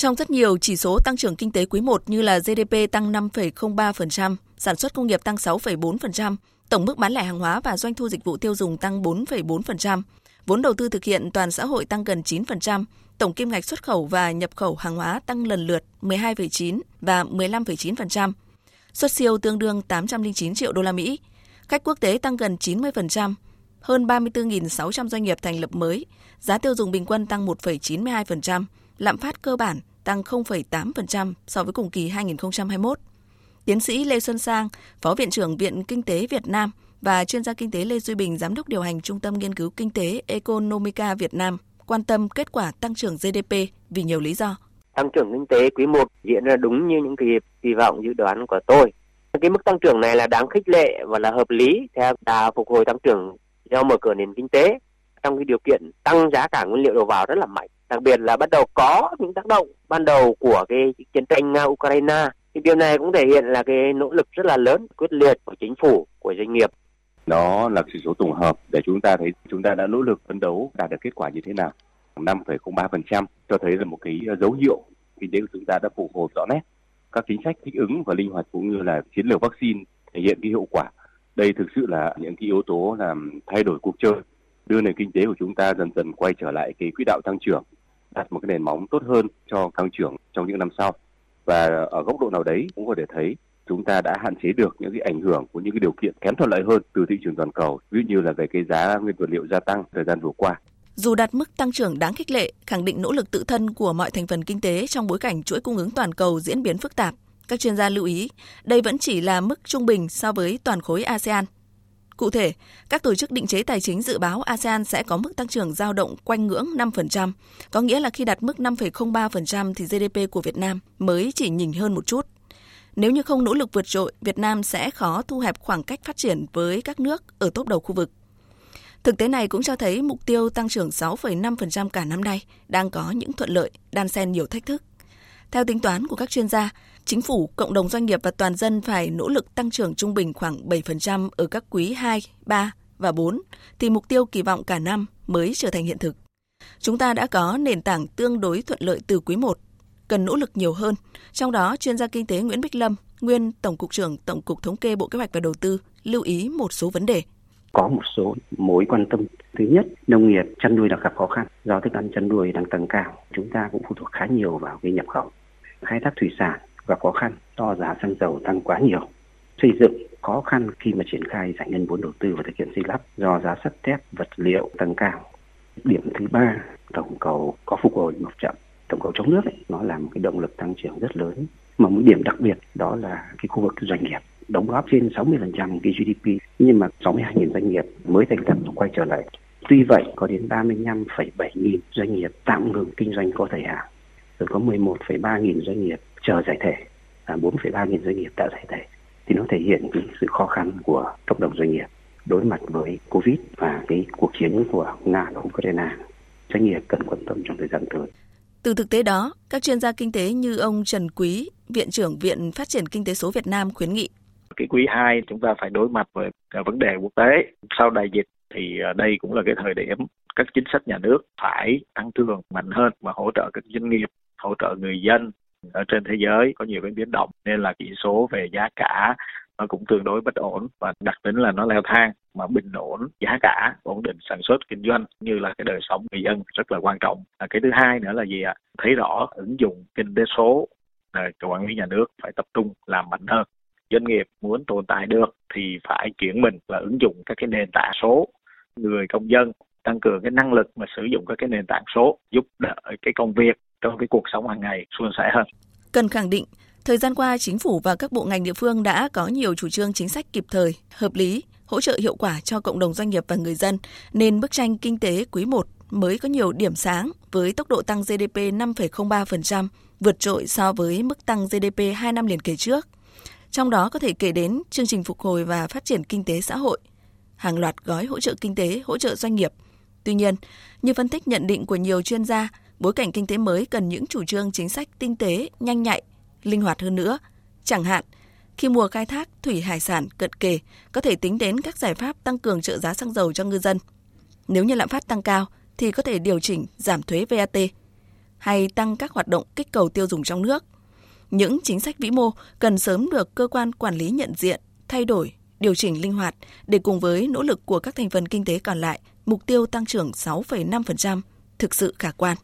Trong rất nhiều chỉ số tăng trưởng kinh tế quý 1 như là GDP tăng 5,03%, sản xuất công nghiệp tăng 6,4%, tổng mức bán lẻ hàng hóa và doanh thu dịch vụ tiêu dùng tăng 4,4%, vốn đầu tư thực hiện toàn xã hội tăng gần 9%, tổng kim ngạch xuất khẩu và nhập khẩu hàng hóa tăng lần lượt 12,9 và 15,9%. Xuất siêu tương đương 809 triệu đô la Mỹ. Khách quốc tế tăng gần 90%, hơn 34.600 doanh nghiệp thành lập mới, giá tiêu dùng bình quân tăng 1,92%, lạm phát cơ bản tăng 0,8% so với cùng kỳ 2021. Tiến sĩ Lê Xuân Sang, Phó Viện trưởng Viện Kinh tế Việt Nam và chuyên gia kinh tế Lê Duy Bình, Giám đốc điều hành Trung tâm Nghiên cứu Kinh tế Economica Việt Nam, quan tâm kết quả tăng trưởng GDP vì nhiều lý do. Tăng trưởng kinh tế quý 1 diễn ra đúng như những kỳ, kỳ vọng dự đoán của tôi. Cái mức tăng trưởng này là đáng khích lệ và là hợp lý theo đà phục hồi tăng trưởng do mở cửa nền kinh tế trong cái điều kiện tăng giá cả nguyên liệu đầu vào rất là mạnh đặc biệt là bắt đầu có những tác động ban đầu của cái chiến tranh nga ukraine. Thì điều này cũng thể hiện là cái nỗ lực rất là lớn quyết liệt của chính phủ của doanh nghiệp. Đó là chỉ số tổng hợp để chúng ta thấy chúng ta đã nỗ lực phấn đấu đạt được kết quả như thế nào. 5,03% cho thấy là một cái dấu hiệu kinh tế của chúng ta đã phục hồi rõ nét. Các chính sách thích ứng và linh hoạt cũng như là chiến lược vaccine thể hiện cái hiệu quả. Đây thực sự là những cái yếu tố làm thay đổi cuộc chơi đưa nền kinh tế của chúng ta dần dần quay trở lại cái quỹ đạo tăng trưởng đặt một cái nền móng tốt hơn cho tăng trưởng trong những năm sau và ở góc độ nào đấy cũng có thể thấy chúng ta đã hạn chế được những cái ảnh hưởng của những cái điều kiện kém thuận lợi hơn từ thị trường toàn cầu, ví dụ như là về cái giá nguyên vật liệu gia tăng thời gian vừa qua. Dù đạt mức tăng trưởng đáng khích lệ, khẳng định nỗ lực tự thân của mọi thành phần kinh tế trong bối cảnh chuỗi cung ứng toàn cầu diễn biến phức tạp, các chuyên gia lưu ý, đây vẫn chỉ là mức trung bình so với toàn khối ASEAN. Cụ thể, các tổ chức định chế tài chính dự báo ASEAN sẽ có mức tăng trưởng dao động quanh ngưỡng 5%, có nghĩa là khi đạt mức 5,03% thì GDP của Việt Nam mới chỉ nhỉnh hơn một chút. Nếu như không nỗ lực vượt trội, Việt Nam sẽ khó thu hẹp khoảng cách phát triển với các nước ở top đầu khu vực. Thực tế này cũng cho thấy mục tiêu tăng trưởng 6,5% cả năm nay đang có những thuận lợi, đan xen nhiều thách thức. Theo tính toán của các chuyên gia, chính phủ, cộng đồng doanh nghiệp và toàn dân phải nỗ lực tăng trưởng trung bình khoảng 7% ở các quý 2, 3 và 4 thì mục tiêu kỳ vọng cả năm mới trở thành hiện thực. Chúng ta đã có nền tảng tương đối thuận lợi từ quý 1, cần nỗ lực nhiều hơn. Trong đó, chuyên gia kinh tế Nguyễn Bích Lâm, nguyên Tổng cục trưởng Tổng cục Thống kê Bộ Kế hoạch và Đầu tư lưu ý một số vấn đề có một số mối quan tâm. Thứ nhất, nông nghiệp chăn nuôi đang gặp khó khăn do thức ăn chăn nuôi đang tăng cao. Chúng ta cũng phụ thuộc khá nhiều vào cái nhập khẩu. Khai thác thủy sản và khó khăn do giá xăng dầu tăng quá nhiều. Xây dựng khó khăn khi mà triển khai giải ngân vốn đầu tư và thực hiện xây lắp do giá sắt thép vật liệu tăng cao. Điểm thứ ba, tổng cầu có phục hồi một chậm. Tổng cầu trong nước ấy, nó là một cái động lực tăng trưởng rất lớn. Mà một điểm đặc biệt đó là cái khu vực doanh nghiệp đóng góp trên 60% cái GDP nhưng mà 62.000 doanh nghiệp mới thành lập quay trở lại. Tuy vậy có đến 35,7 nghìn doanh nghiệp tạm ngừng kinh doanh có thời hạn, rồi có 11,3 nghìn doanh nghiệp chờ giải thể, và 4,3 nghìn doanh nghiệp đã giải thể. Thì nó thể hiện cái sự khó khăn của cộng đồng doanh nghiệp đối mặt với Covid và cái cuộc chiến của Nga và Ukraine. Doanh nghiệp cần quan tâm trong thời gian tới. Từ thực tế đó, các chuyên gia kinh tế như ông Trần Quý, Viện trưởng Viện Phát triển Kinh tế số Việt Nam khuyến nghị cái quý 2 chúng ta phải đối mặt với vấn đề quốc tế sau đại dịch thì à, đây cũng là cái thời điểm các chính sách nhà nước phải tăng cường mạnh hơn và hỗ trợ các doanh nghiệp hỗ trợ người dân ở trên thế giới có nhiều cái biến động nên là chỉ số về giá cả nó cũng tương đối bất ổn và đặc tính là nó leo thang mà bình ổn giá cả ổn định sản xuất kinh doanh như là cái đời sống người dân rất là quan trọng. À, cái thứ hai nữa là gì ạ? Thấy rõ ứng dụng kinh tế số à, quản lý nhà nước phải tập trung làm mạnh hơn. Doanh nghiệp muốn tồn tại được thì phải chuyển mình và ứng dụng các cái nền tảng số. Người công dân tăng cường cái năng lực mà sử dụng các cái nền tảng số giúp đỡ cái công việc trong cái cuộc sống hàng ngày suôn sẻ hơn. Cần khẳng định, thời gian qua chính phủ và các bộ ngành địa phương đã có nhiều chủ trương chính sách kịp thời, hợp lý, hỗ trợ hiệu quả cho cộng đồng doanh nghiệp và người dân, nên bức tranh kinh tế quý 1 mới có nhiều điểm sáng với tốc độ tăng GDP 5,03%, vượt trội so với mức tăng GDP 2 năm liền kề trước – trong đó có thể kể đến chương trình phục hồi và phát triển kinh tế xã hội, hàng loạt gói hỗ trợ kinh tế, hỗ trợ doanh nghiệp. Tuy nhiên, như phân tích nhận định của nhiều chuyên gia, bối cảnh kinh tế mới cần những chủ trương chính sách tinh tế, nhanh nhạy, linh hoạt hơn nữa. Chẳng hạn, khi mùa khai thác thủy hải sản cận kề, có thể tính đến các giải pháp tăng cường trợ giá xăng dầu cho ngư dân. Nếu như lạm phát tăng cao thì có thể điều chỉnh giảm thuế VAT. hay tăng các hoạt động kích cầu tiêu dùng trong nước. Những chính sách vĩ mô cần sớm được cơ quan quản lý nhận diện, thay đổi, điều chỉnh linh hoạt để cùng với nỗ lực của các thành phần kinh tế còn lại, mục tiêu tăng trưởng 6,5% thực sự khả quan.